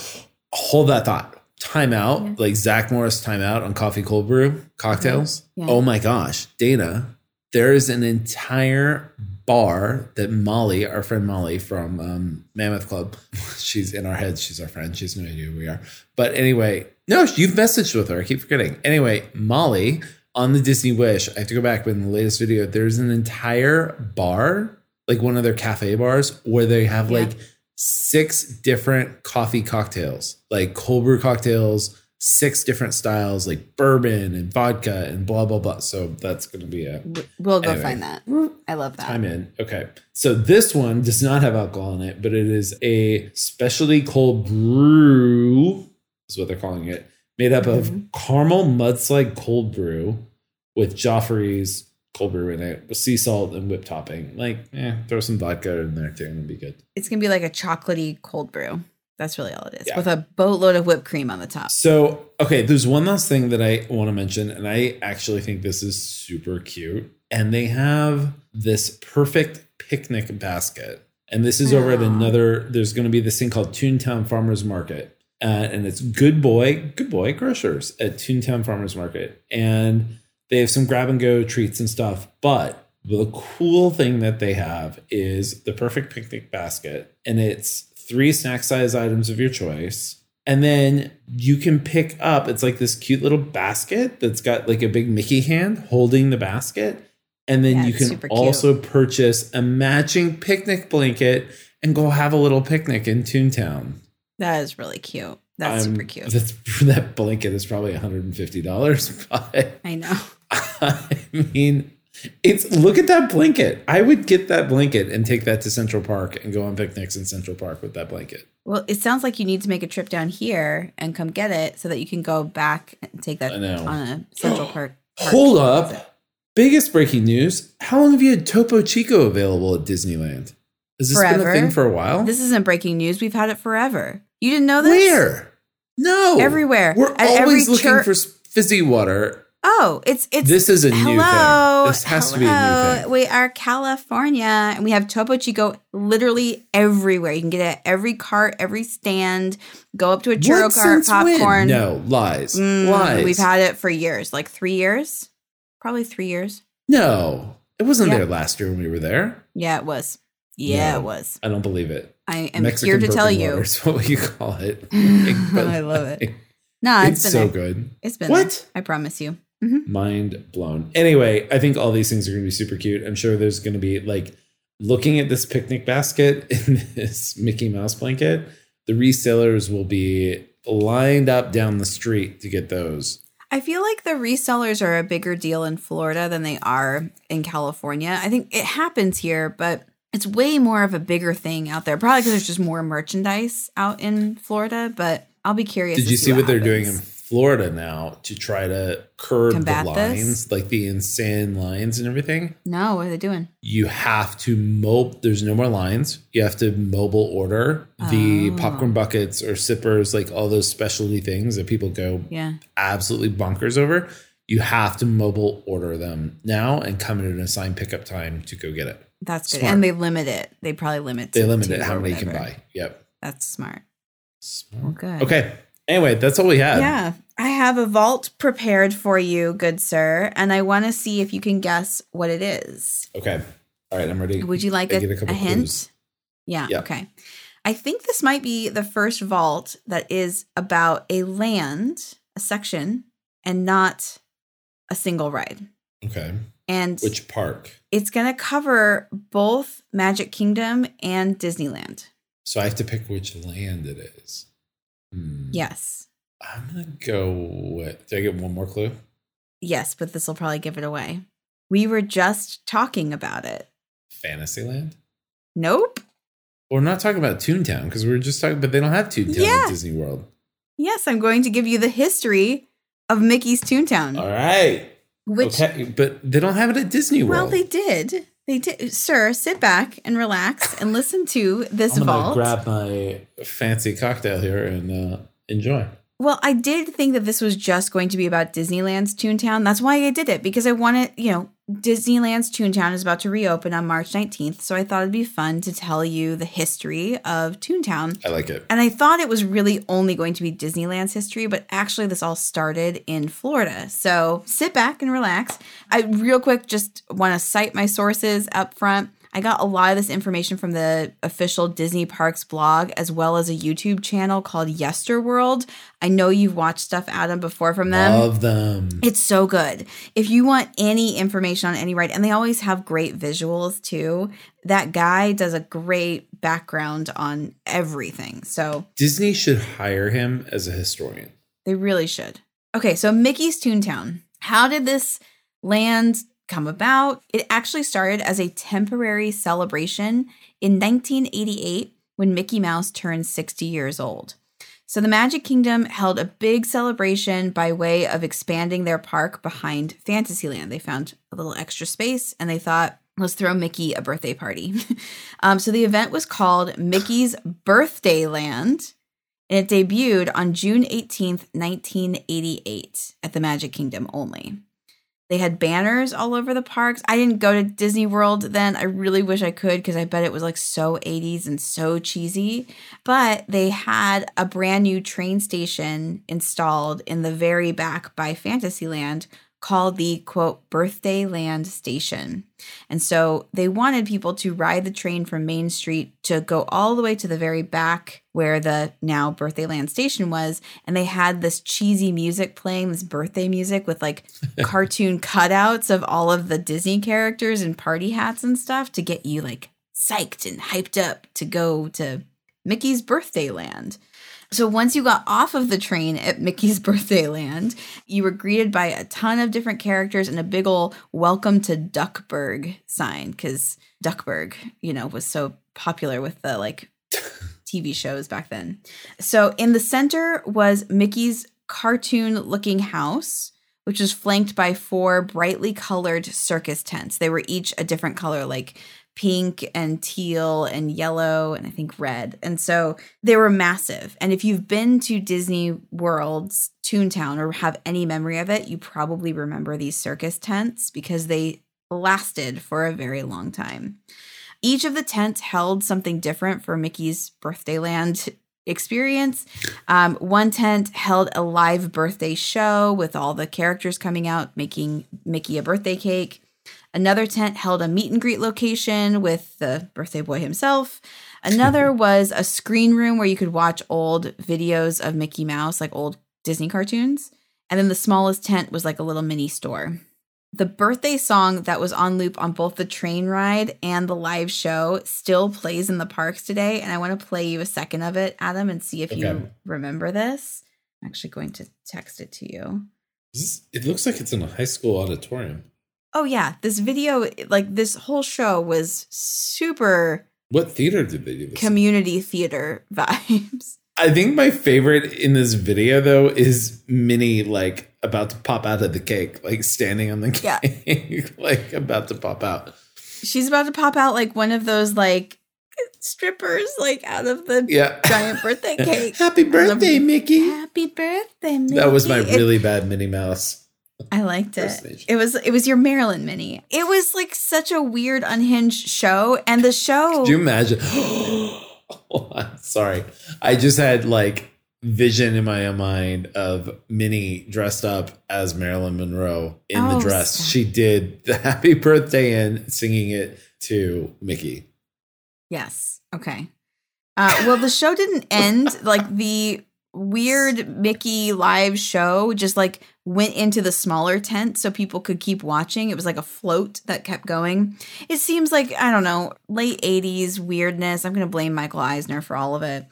Hold that thought. Time out. Yeah. Like Zach Morris timeout on coffee cold brew cocktails. Yeah. Oh my gosh. Dana, there is an entire bar that Molly, our friend Molly from um, Mammoth Club, [LAUGHS] she's in our heads. She's our friend. She's no idea who we are. But anyway, no, you've messaged with her. I keep forgetting. Anyway, Molly on the Disney Wish, I have to go back in the latest video. There's an entire bar, like one of their cafe bars, where they have Yeah. like six different coffee cocktails, like cold brew cocktails, six different styles, like bourbon and vodka and blah blah blah. So that's going to be a we'll go Anyway. find that. I love that. I'm in. Okay. So this one does not have alcohol in it, but it is a specialty cold brew, is what they're calling it, made up of Mhm. caramel mudslide cold brew with Joffrey's cold brew in it, with sea salt and whipped topping. Like, eh, throw some vodka in there too, and it'd be good. It's gonna be like a chocolatey cold brew. That's really all it is, Yeah. with a boatload of whipped cream on the top. So, okay, there's one last thing that I want to mention, and I actually think this is super cute. And they have this perfect picnic basket. And this is over at another, there's going to be this thing called Toontown Farmers Market. uh, and it's Good Boy, Good Boy Grocers at Toontown Farmers Market, and they have some grab and go treats and stuff. But the cool thing that they have is the perfect picnic basket, and it's three snack size items of your choice. And then you can pick up, it's like this cute little basket that's got like a big Mickey hand holding the basket. And then Yeah, you can cute. also purchase a matching picnic blanket and go have a little picnic in Toontown. That is really cute. That's I'm- super cute. [LAUGHS] That's, that blanket is probably $150, [LAUGHS] but I know. [LAUGHS] I mean, it's look at that blanket. I would get that blanket and take that to Central Park and go on picnics in Central Park with that blanket. Well, it sounds like you need to make a trip down here and come get it so that you can go back and take that on a Central Park. [GASPS] Park Hold visit. up. Biggest breaking news. How long have you had Topo Chico available at Disneyland? Has this been a thing for a while? This isn't breaking news. We've had it forever. You didn't know this? Where? No. Everywhere. We're At always looking chur- for fizzy water. Oh, it's it's This is a new thing. hello, This has to be a new thing. We are California, and we have Topo Chico literally everywhere. You can get it at every cart, every stand. Go up to a churro What cart, since when? popcorn. No, lies. Mm, lies. We've had it for years, like three years, probably three years. No. It wasn't Yeah. there last year when we were there. Yeah, it was. Yeah, No. it was. I don't believe it. I am Mexican here to tell you. is [LAUGHS] what you call it. [LAUGHS] I love it. [LAUGHS] No, It's, it's been so there. good. It's been What? there. I promise you. Mm-hmm. Mind blown. Anyway, I think all these things are going to be super cute. I'm sure there's going to be like looking at this picnic basket [LAUGHS] in this Mickey Mouse blanket. The resellers will be lined up down the street to get those. I feel like the resellers are a bigger deal in Florida than they are in California. I think it happens here, but it's way more of a bigger thing out there. Probably because there's just more merchandise out in Florida. But I'll be curious. Did you see what, they're doing in. Florida now to try to curb Combat the this? lines, like the insane lines and everything? No, what are they doing? you have to mob there's no more lines you have to mobile order the Oh. popcorn buckets or sippers like all those specialty things that people go Yeah. absolutely bonkers over you have to mobile order them now and come in an assigned pickup time to go get it That's good. Smart. And they limit it. They probably limit they limit it how many you can buy yep That's smart. Well, good. okay anyway that's all we had Yeah. I have a vault prepared for you, good sir, and I want to see if you can guess what it is. okay all right i'm ready Would you like I a, get a couple a hint? Yeah, Yeah. okay. I think this might be the first vault that is about a land, a section, and not a single ride. okay And which park it's going to cover both Magic Kingdom and Disneyland. so i have to pick which land it is Hmm. Yes. i'm gonna go with did i get one more clue Yes, but this will probably give it away. We were just talking about it. fantasyland Nope. We're not talking about Toontown because we were just talking, but they don't have Toontown Yeah. at Disney World. Yes, I'm going to give you the history of Mickey's Toontown. All right. Which okay, but they don't have it at Disney World. well, they did. They did. Sir, sit back and relax and listen to this I'm vault. grab my fancy cocktail here and uh, enjoy. well, I did think that this was just going to be about Disneyland's Toontown. That's why I did it because I wanted, you know, Disneyland's Toontown is about to reopen on March 19th, so I thought it'd be fun to tell you the history of Toontown. I like it. And I thought it was really only going to be Disneyland's history, but actually, this all started in Florida. So sit back and relax. I, real quick, just want to cite my sources up front. I got a lot of this information from the official Disney Parks blog, as well as a YouTube channel called Yesterworld. I know you've watched stuff, Adam, before from them. Love them. It's so good. If you want any information on any ride, and they always have great visuals too, that guy does a great background on everything. So Disney should hire him as a historian. they really should. Okay, so Mickey's Toontown. How did this land come about? It actually started as a temporary celebration in 1988 when Mickey Mouse turned 60 years old. So the Magic Kingdom held a big celebration by way of expanding their park behind Fantasyland. They found a little extra space and they thought, let's throw Mickey a birthday party. [LAUGHS] um, so the event was called Mickey's Birthday Land and it debuted on June 18th, 1988 at the Magic Kingdom only. They had banners all over the parks. I didn't go to Disney World then. I really wish I could because I bet it was like so 80s and so cheesy. But they had a brand new train station installed in the very back by Fantasyland called the quote birthday land station. And so they wanted people to ride the train from Main Street to go all the way to the very back where the now birthday land station was. And they had this cheesy music playing, this birthday music with like [LAUGHS] cartoon cutouts of all of the Disney characters and party hats and stuff to get you like psyched and hyped up to go to Mickey's birthday land. So once you got off of the train at Mickey's [LAUGHS] Birthday Land, you were greeted by a ton of different characters and a big ol' welcome to Duckburg sign because Duckburg, you know, was so popular with the like [LAUGHS] TV shows back then. So in the center was Mickey's cartoon looking house which was flanked by four brightly colored circus tents. They were each a different color, like pink and teal and yellow and I think red. And so they were massive. And if you've been to Disney World's Toontown or have any memory of it, you probably remember these circus tents because they lasted for a very long time. Each of the tents held something different for Mickey's Birthday Land experience. Um, one tent held a live birthday show with all the characters coming out making Mickey a birthday cake. Another tent held a meet and greet location with the birthday boy himself. [LAUGHS] Another was a screen room where you could watch old videos of Mickey Mouse, like old Disney cartoons. And then the smallest tent was like a little mini store. The birthday song that was on loop on both the train ride and the live show still plays in the parks today. And I want to play you a second of it, Adam, and see if Okay. you remember this. I'm actually going to text it to you. This- it looks like it's in a high school auditorium. Oh, yeah. This video, like this whole show was super What theater did they do this? in? community theater [LAUGHS] vibes. I think my favorite in this video though is Minnie like about to pop out of the cake, like standing on the Yeah. [LAUGHS] cake, like about to pop out. She's about to pop out like one of those like strippers, like out of the Yeah. giant birthday [LAUGHS] cake. Happy birthday, Mickey. Happy birthday, Mickey. That was my really bad Minnie Mouse. I liked it. It was it was your Marilyn Minnie. It was like such a weird unhinged show, and the show. Could you imagine? [GASPS] Oh, I'm sorry. I just had like vision in my mind of Minnie dressed up as Marilyn Monroe in Oh, the dress. stop. She did the [LAUGHS] happy birthday and singing it to Mickey. Yes. Okay. Uh, well, the show didn't end. Like the weird Mickey live show just like went into the smaller tent so people could keep watching. It was like a float that kept going. It seems like, I don't know, late 80s weirdness. I'm going to blame Michael Eisner for all of it.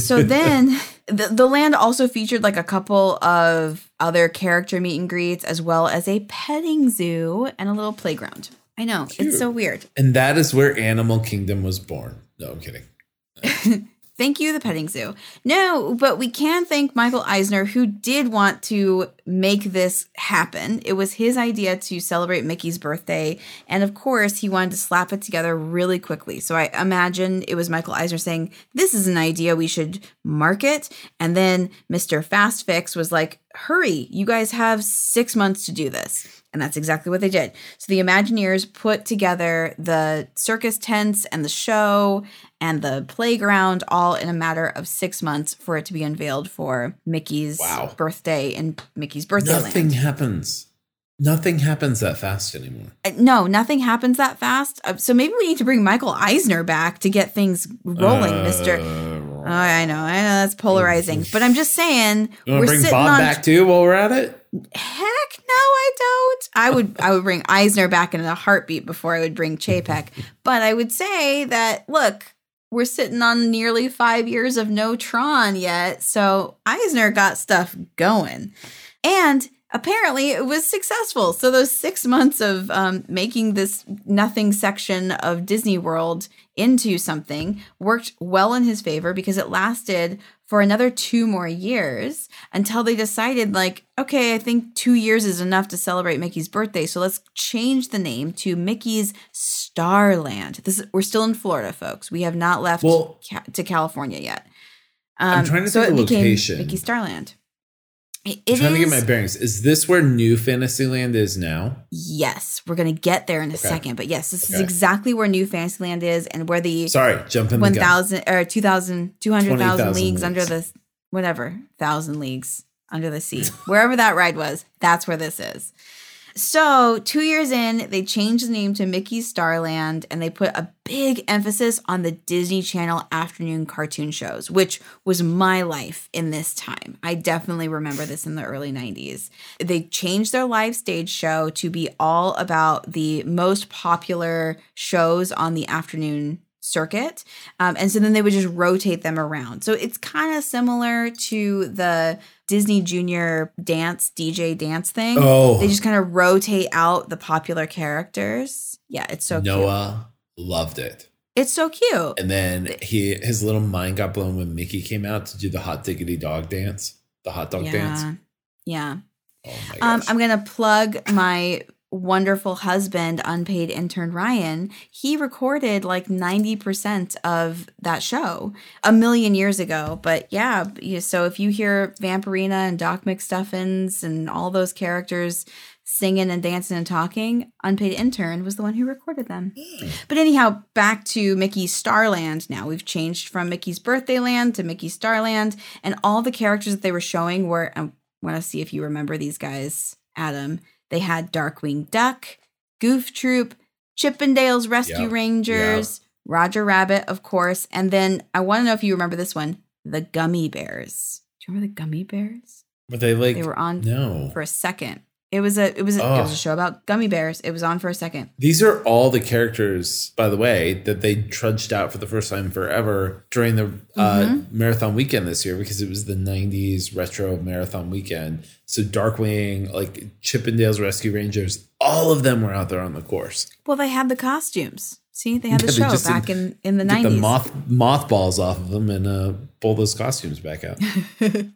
So [LAUGHS] then the, the land also featured like a couple of other character meet and greets as well as a petting zoo and a little playground. I know, Cute. it's so weird. And that is where Animal Kingdom was born. No, I'm kidding. [LAUGHS] Thank you, the petting zoo. No, but we can thank Michael Eisner, who did want to make this happen. It was his idea to celebrate Mickey's birthday. And of course, he wanted to slap it together really quickly. So I imagine it was Michael Eisner saying, This is an idea we should market. And then Mr. Fast Fix was like, Hurry, you guys have six months to do this. And that's exactly what they did. So the Imagineers put together the circus tents and the show and the playground all in a matter of six months for it to be unveiled for Mickey's Wow. birthday and Mickey's birthday Nothing land. happens. Nothing happens that fast anymore. Uh, No, nothing happens that fast. Uh, so maybe we need to bring Michael Eisner back to get things rolling, Uh, Mister. Oh, I know, I know that's polarizing, [LAUGHS] but I'm just saying You we're want to bring sitting Bob on. back too while we're at it? Heck no, I don't. I would I would bring Eisner back in a heartbeat before I would bring Chapek. [LAUGHS] But I would say that look, we're sitting on nearly five years of no Tron yet, so Eisner got stuff going, and apparently it was successful. So those six months of um, making this nothing section of Disney World into something worked well in his favor because it lasted for another two more years until they decided like okay i think two years is enough to celebrate mickey's birthday. So let's change the name to mickey's starland. This is, we're still in florida folks. We have not left Well- ca- to california yet. Um, I'm trying to so think it of became location. mickey starland It, I'm trying to get my bearings. Is this where New Fantasyland is now? yes, we're gonna get there in a Okay. second, but yes, this is exactly where New Fantasyland is and where the Sorry, jumping the thousand or 2,000, 200,000 20,000 leagues under the whatever thousand leagues under the sea, wherever that ride was. That's where this is. So, two years in, they changed the name to Mickey's Starland and they put a big emphasis on the Disney Channel afternoon cartoon shows, which was my life in this time. I definitely remember this in the early 90s. They changed their live stage show to be all about the most popular shows on the afternoon circuit. Um, and so then they would just rotate them around. So it's kind of similar to the Disney Junior dance, DJ dance thing. Oh. They just kind of rotate out the popular characters. Yeah, it's so cute. Noah loved it. It's so cute. And then he his little mind got blown when Mickey came out to do the hot diggity dog dance, the hot dog yeah. dance. Yeah. Oh Um. I'm going to plug my wonderful husband, unpaid intern Ryan. He recorded like 90% of that show a million years ago. But yeah, so if you hear Vampirina and Doc McStuffins and all those characters singing and dancing and talking, unpaid intern was the one who recorded them. Hmm. But anyhow, back to Mickey's Starland now. We've changed from Mickey's Birthday Land to Mickey's Starland, and all the characters that they were showing were. Um, I want to see if you remember these guys, Adam. They had Darkwing Duck, Goof Troop, Chippendales Rescue Yep, Rangers, Roger Rabbit, of course, and then I want to know if you remember this one, the Gummi Bears. Do you remember the Gummi Bears? Were they like They were on No. for a second. It was a it was a, it was Oh. a show about gummy bears. It was on for a second. These are all the characters, by the way, that they trudged out for the first time forever during the uh, Mm-hmm. marathon weekend this year because it was the 90s retro marathon weekend. So Darkwing, like Chippendales Rescue Rangers, all of them were out there on the course. Well, they had the costumes. See, they had the Yeah, show back in in the Get the nineties. moth mothballs off of them and uh, pull those costumes back out. [LAUGHS]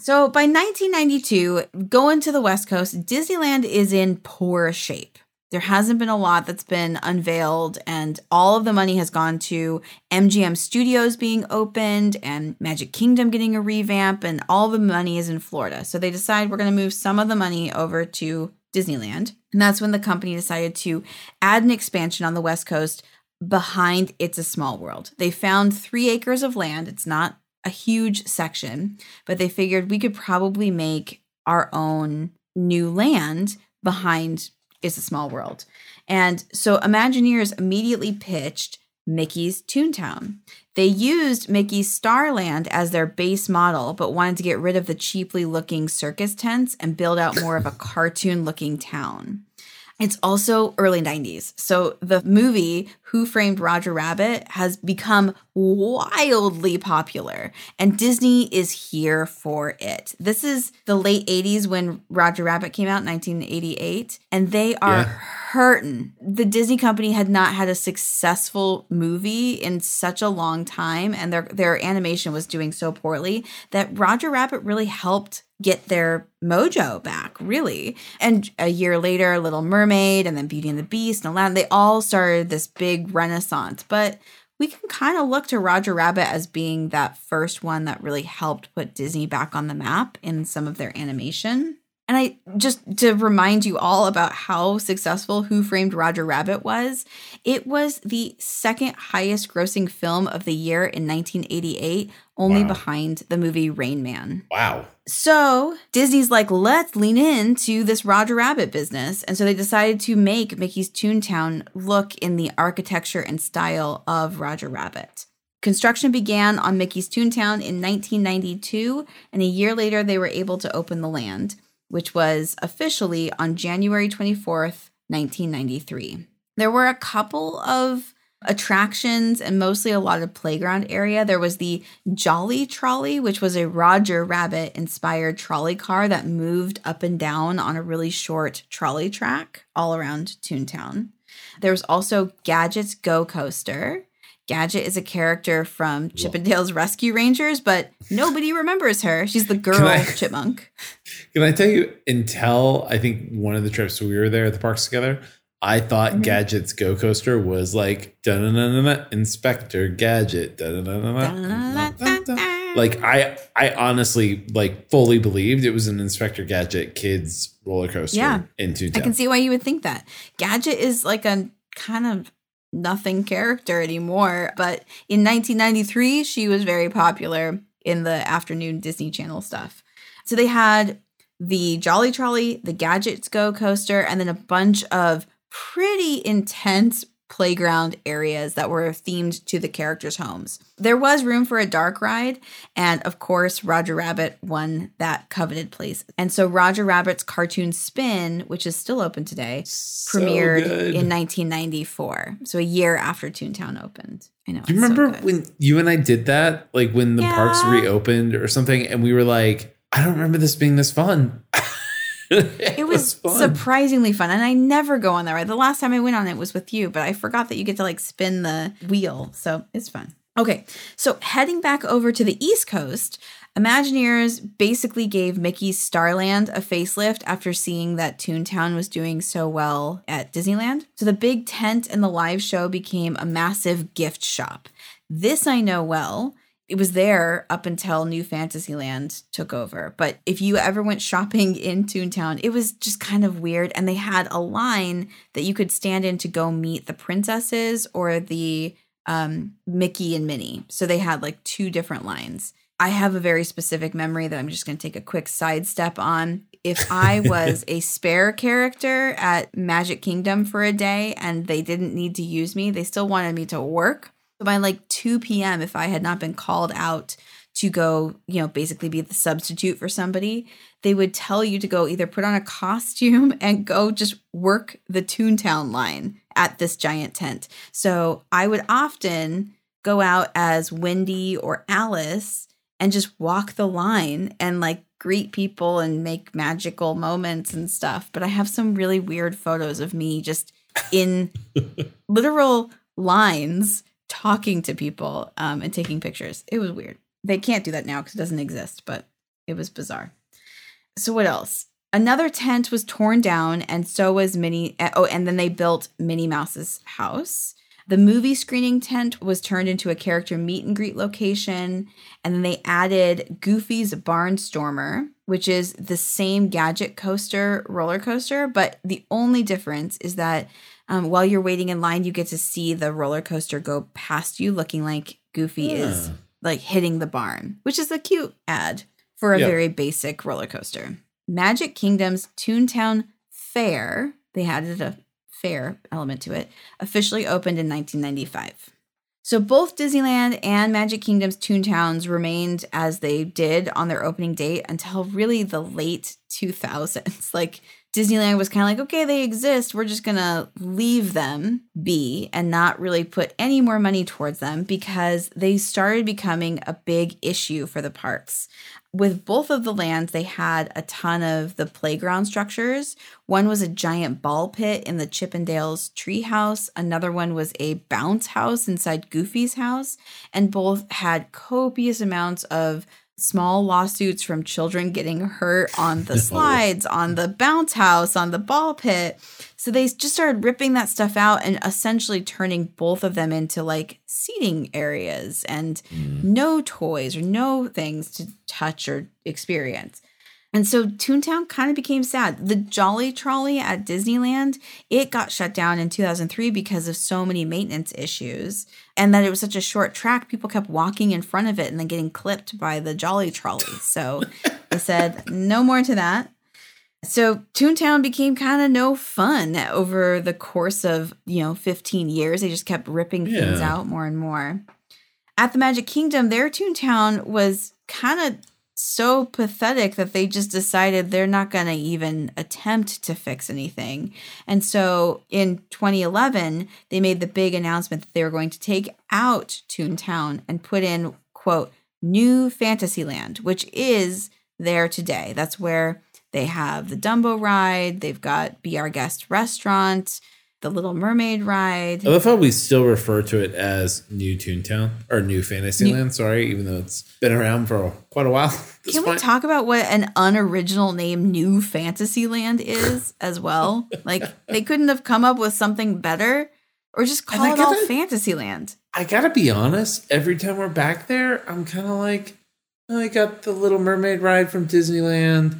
So by 1992, going to the West Coast, Disneyland is in poor shape. There hasn't been a lot that's been unveiled, and all of the money has gone to MGM Studios being opened and Magic Kingdom getting a revamp, and all the money is in Florida. So they decide we're going to move some of the money over to Disneyland. And that's when the company decided to add an expansion on the West Coast behind It's a Small World. They found three acres of land. It's not a huge section, but they figured we could probably make our own new land behind It's a Small World. And so Imagineers immediately pitched Mickey's Toontown. They used Mickey's Starland as their base model, but wanted to get rid of the cheaply looking circus tents and build out more of a cartoon looking town. It's also early 90s. So the movie Who Framed Roger Rabbit has become wildly popular, and Disney is here for it. This is the late 80s when Roger Rabbit came out in 1988, and they are Yeah. hurting. The Disney company had not had a successful movie in such a long time, and their their animation was doing so poorly that Roger Rabbit really helped get their mojo back, really. And a year later, Little Mermaid, and then Beauty and the Beast, and Aladdin, they all started this big renaissance. But we can kind of look to Roger Rabbit as being that first one that really helped put Disney back on the map in some of their animation. And I just to remind you all about how successful Who Framed Roger Rabbit was, it was the second highest grossing film of the year in 1988, only Wow. behind the movie Rain Man. Wow. So Disney's like, let's lean into this Roger Rabbit business. And so they decided to make Mickey's Toontown look in the architecture and style of Roger Rabbit. Construction began on Mickey's Toontown in 1992, and a year later, they were able to open the land, which was officially on January 24th, 1993. There were a couple of attractions and mostly a lot of playground area. There was the Jolly Trolley, which was a Roger Rabbit inspired trolley car that moved up and down on a really short trolley track all around Toontown. There was also Gadget's Go Coaster. Gadget is a character from Chippendale's Rescue Rangers, but nobody remembers her. She's the girl I- chipmunk. [LAUGHS] Can I tell you, until I think one of the trips we were there at the parks together, I thought Mm-hmm. Gadget's Go Coaster was like da-na-na-na-na, Inspector Gadget. da-na-na-na-na. Like I I honestly like fully believed it was an Inspector Gadget kids roller coaster Yeah. in I can see why you would think that. Gadget is like a kind of nothing character anymore, but in 1993 she was very popular in the afternoon Disney Channel stuff. So they had the Jolly Trolley, the Gadgets Go coaster, and then a bunch of pretty intense playground areas that were themed to the characters' homes. There was room for a dark ride, and of course, Roger Rabbit won that coveted place. And so, Roger Rabbit's Car Toon Spin, which is still open today, So premiered good. in 1994, so a year after Toontown opened. I know. Do you it's so remember when you and I did that? Like when the parks reopened or something, and we were like, I don't remember this being this fun. It, [LAUGHS] It was surprisingly fun, and I never go on that ride. The last time I went on it was with you, but I forgot that you get to like spin the wheel, so it's fun. Okay, so heading back over to the East Coast, Imagineers basically gave Mickey's Starland a facelift after seeing that Toontown was doing so well at Disneyland. So the big tent and the live show became a massive gift shop. This I know well. It was there up until New Fantasyland took over. But if you ever went shopping in Toontown, it was just kind of weird. And they had a line that you could stand in to go meet the princesses or the um, Mickey and Minnie. So they had like two different lines. I have a very specific memory that I'm just going to take a quick sidestep on. If I [LAUGHS] was a spare character at Magic Kingdom for a day and they didn't need to use me, they still wanted me to work. So by like 2 p.m., if I had not been called out to go, you know, basically be the substitute for somebody, they would tell you to go either put on a costume [LAUGHS] and go just work the Toontown line at this giant tent. So I would often go out as Wendy or Alice and just walk the line and like greet people and make magical moments and stuff. But I have some really weird photos of me just in [LAUGHS] literal lines talking to people um, and taking pictures. It was weird. They can't do that now because it doesn't exist, but it was bizarre. So what else? Another tent was torn down, and so was Minnie. Oh, and then they built Minnie Mouse's house. The movie screening tent was turned into a character meet and greet location, and then they added Goofy's Barnstormer, which is the same gadget coaster roller coaster, but the only difference is that um, while you're waiting in line, you get to see the roller coaster go past you, looking like Goofy is like hitting the barn, which is a cute ad for a Yeah. very basic roller coaster. Magic Kingdom's Toontown Fair, they added a fair element to it, officially opened in 1995. So both Disneyland and Magic Kingdom's Toontowns remained as they did on their opening date until really the late 2000s. [LAUGHS] Like Disneyland was kind of like, okay, they exist. We're just going to leave them be and not really put any more money towards them because they started becoming a big issue for the parks. With both of the lands, they had a ton of the playground structures. One was a giant ball pit in the Chippendales treehouse. Another one was a bounce house inside Goofy's house. And both had copious amounts of small lawsuits from children getting hurt on the slides, on the bounce house, on the ball pit. So they just started ripping that stuff out and essentially turning both of them into like seating areas and mm. no toys or no things to touch or experience. And so Toontown kind of became sad. The Jolly Trolley at Disneyland, it got shut down in 2003 because of so many maintenance issues and that it was such a short track, people kept walking in front of it and then getting clipped by the Jolly Trolley. So they [LAUGHS] said no more to that. So Toontown became kind of no fun over the course of, you know, 15 years. They just kept ripping things out more and more. At the Magic Kingdom, their Toontown was kind of so pathetic that they just decided they're not going to even attempt to fix anything. And so in 2011, they made the big announcement that they were going to take out Toontown and put in, quote, New Fantasyland, which is there today. That's where they have the Dumbo ride, they've got Be Our Guest restaurant, the Little Mermaid ride. I love how we still refer to it as New Toontown or New Fantasyland. sorry, even though it's been around for quite a while. [LAUGHS] Can we talk about what an unoriginal name New Fantasyland is as well? [LAUGHS] like they couldn't have come up with something better or just call it gotta- Fantasyland. I gotta be honest. Every time we're back there, I'm kind of like, I got the Little Mermaid ride from Disneyland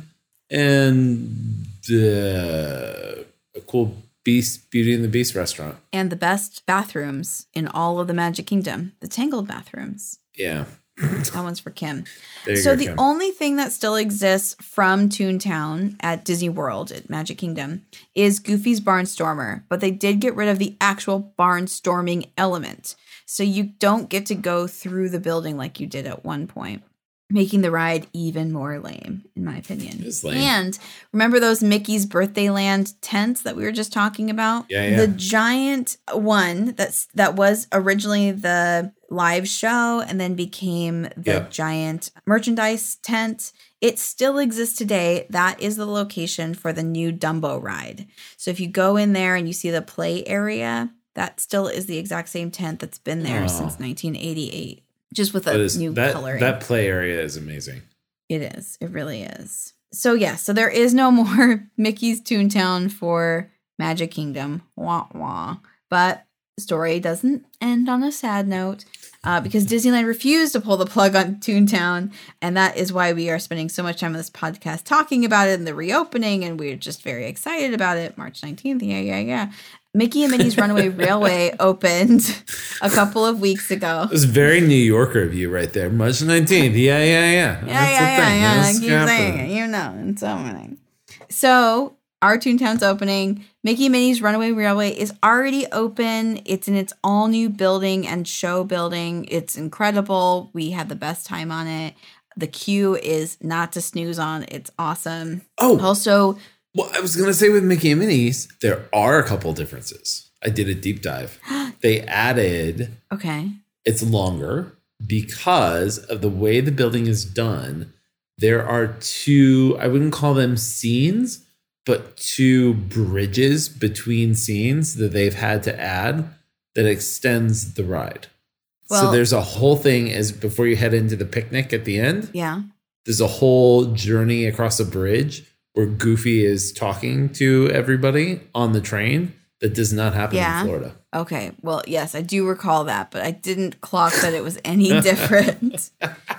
and uh, a cool Beast Beauty and the Beast restaurant. And the best bathrooms in all of the Magic Kingdom, the Tangled bathrooms. Yeah. That one's for Kim. So go, the Kim. only thing that still exists from Toontown at Disney World at Magic Kingdom is Goofy's Barnstormer, but they did get rid of the actual barnstorming element. So you don't get to go through the building like you did at one point, making the ride even more lame, in my opinion. Lame. And remember those Mickey's Birthday Land tents that we were just talking about? Yeah, yeah. The giant one that's that was originally the live show and then became the Yeah. giant merchandise tent. It still exists today. That is the location for the new Dumbo ride. So if you go in there and you see the play area, that still is the exact same tent that's been there Oh. since 1988, just with a is new that coloring. that play area is amazing. It is. It really is. So yeah, so there is no [LAUGHS] more Mickey's Toontown for Magic Kingdom. Wah wah. But the story doesn't end on a sad note. Uh, because Disneyland refused to pull the plug on Toontown, and that is why we are spending so much time on this podcast talking about it and the reopening, and we're just very excited about it. March 19th, yeah, yeah, yeah. Mickey and Minnie's Runaway [LAUGHS] Railway opened a couple of weeks ago. It was very New Yorker of you right there. March 19th. Yeah, yeah, yeah. Yeah, That's yeah, yeah, yeah. I That's keep happening. saying it. You know, it's opening. So our Toontown's opening. Mickey and Minnie's Runaway Railway is already open. It's in its all new building and show building. It's incredible. We had the best time on it. The queue is not to snooze on. It's awesome. Oh, Also, well, I was gonna say with Mickey and Minnie's, there are a couple differences. I did a deep dive. [GASPS] they added okay. it's longer because of the way the building is done. There are two, I wouldn't call them scenes, but two bridges between scenes that they've had to add that extends the ride. so there's a whole thing as before you head into the picnic at the end, Yeah. there's a whole journey across a bridge where Goofy is talking to everybody on the train that does not happen Yeah. in Florida. Okay. Well, yes, I do recall that, but I didn't clock that it was any [LAUGHS] different.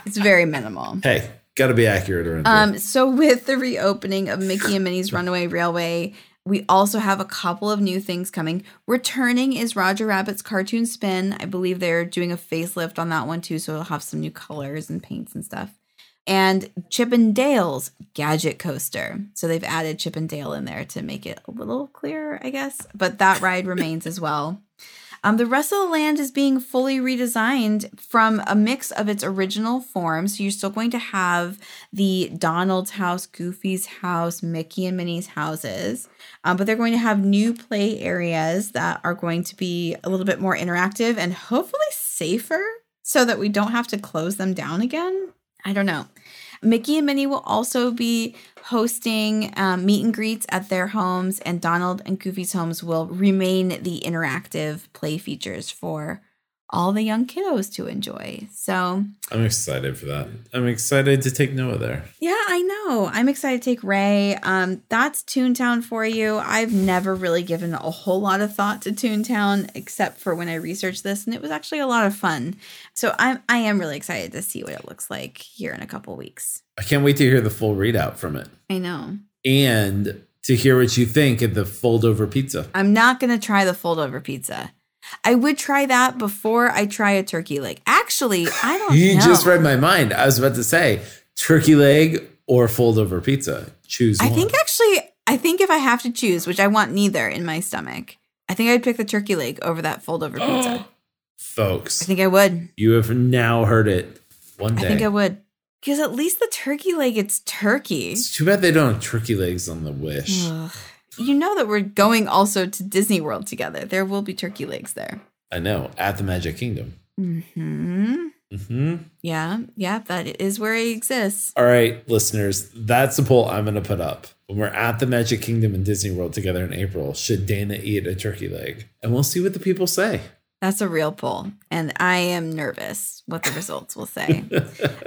it's very minimal. Hey, got to be accurate around. Um, so with the reopening of Mickey and Minnie's Runaway Railway, we also have a couple of new things coming. Returning is Roger Rabbit's Car Toon Spin. I believe they're doing a facelift on that one too, so it'll have some new colors and paints and stuff. And Chip and Dale's Gadget Coaster. So they've added Chip and Dale in there to make it a little clearer, I guess. But that [LAUGHS] ride remains as well. Um, the rest of the land is being fully redesigned from a mix of its original form. So you're still going to have the Donald's house, Goofy's house, Mickey and Minnie's houses, um, but they're going to have new play areas that are going to be a little bit more interactive and hopefully safer so that we don't have to close them down again. I don't know. Mickey and Minnie will also be hosting um, meet and greets at their homes, and Donald and Goofy's homes will remain the interactive play features for all the young kiddos to enjoy. So, I'm excited for that. I'm excited to take Noah there. yeah, I know. I'm excited to take Ray. Um, that's Toontown for you. I've never really given a whole lot of thought to Toontown except for when I researched this, and it was actually a lot of fun. So I'm I am really excited to see what it looks like here in a couple weeks. I can't wait to hear the full readout from it I know. and to hear what you think of the fold over pizza. I'm not gonna try the fold over pizza. I would try that before I try a turkey leg. Actually, I don't [LAUGHS] You know. just read my mind. I was about to say turkey leg or fold over pizza. Choose I one. think actually, I think if I have to choose, which I want neither in my stomach, I think I'd pick the turkey leg over that fold over pizza. [GASPS] Folks. I think I would. you have now heard it one day. I think I would. Because at least the turkey leg, it's turkey. it's too bad they don't have turkey legs on the wish. You know that we're going also to Disney World together. There will be turkey legs there. I know, at the Magic Kingdom. Hmm. hmm Yeah. Yeah. That is where it exists. All right, listeners, that's the poll I'm going to put up. When we're at the Magic Kingdom and Disney World together in April, should Dana eat a turkey leg? And we'll see what the people say. That's a real poll. And I am nervous what the [LAUGHS] results will say.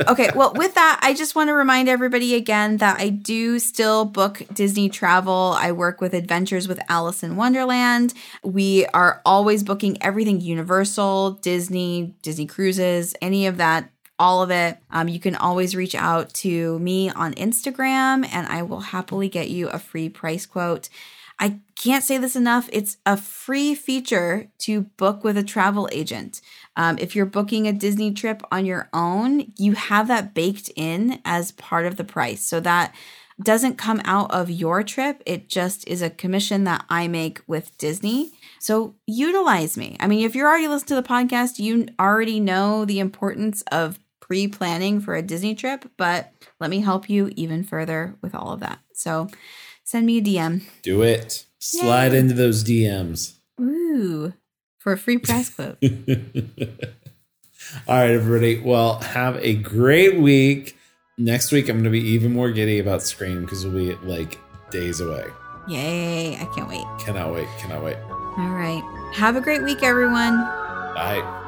okay, well, with that, I just want to remind everybody again that I do still book Disney travel. I work with Adventures with Alice in Wonderland. We are always booking everything Universal, Disney, Disney Cruises, any of that all of it. Um, you can always reach out to me on Instagram and I will happily get you a free price quote. I can't say this enough. It's a free feature to book with a travel agent. Um, if you're booking a Disney trip on your own, you have that baked in as part of the price. So that doesn't come out of your trip. It just is a commission that I make with Disney. So utilize me. I mean, if you're already listening to the podcast, you already know the importance of pre planning for a Disney trip, but let me help you even further with all of that. So send me a DM. Do it. Slide Yay. into those DMs. Ooh, for a free price quote. [LAUGHS] All right, everybody. Well, have a great week. Next week, I'm going to be even more giddy about Scream because we'll be like days away. Yay, I can't wait. Cannot wait. Cannot wait. All right. Have a great week, everyone. Bye.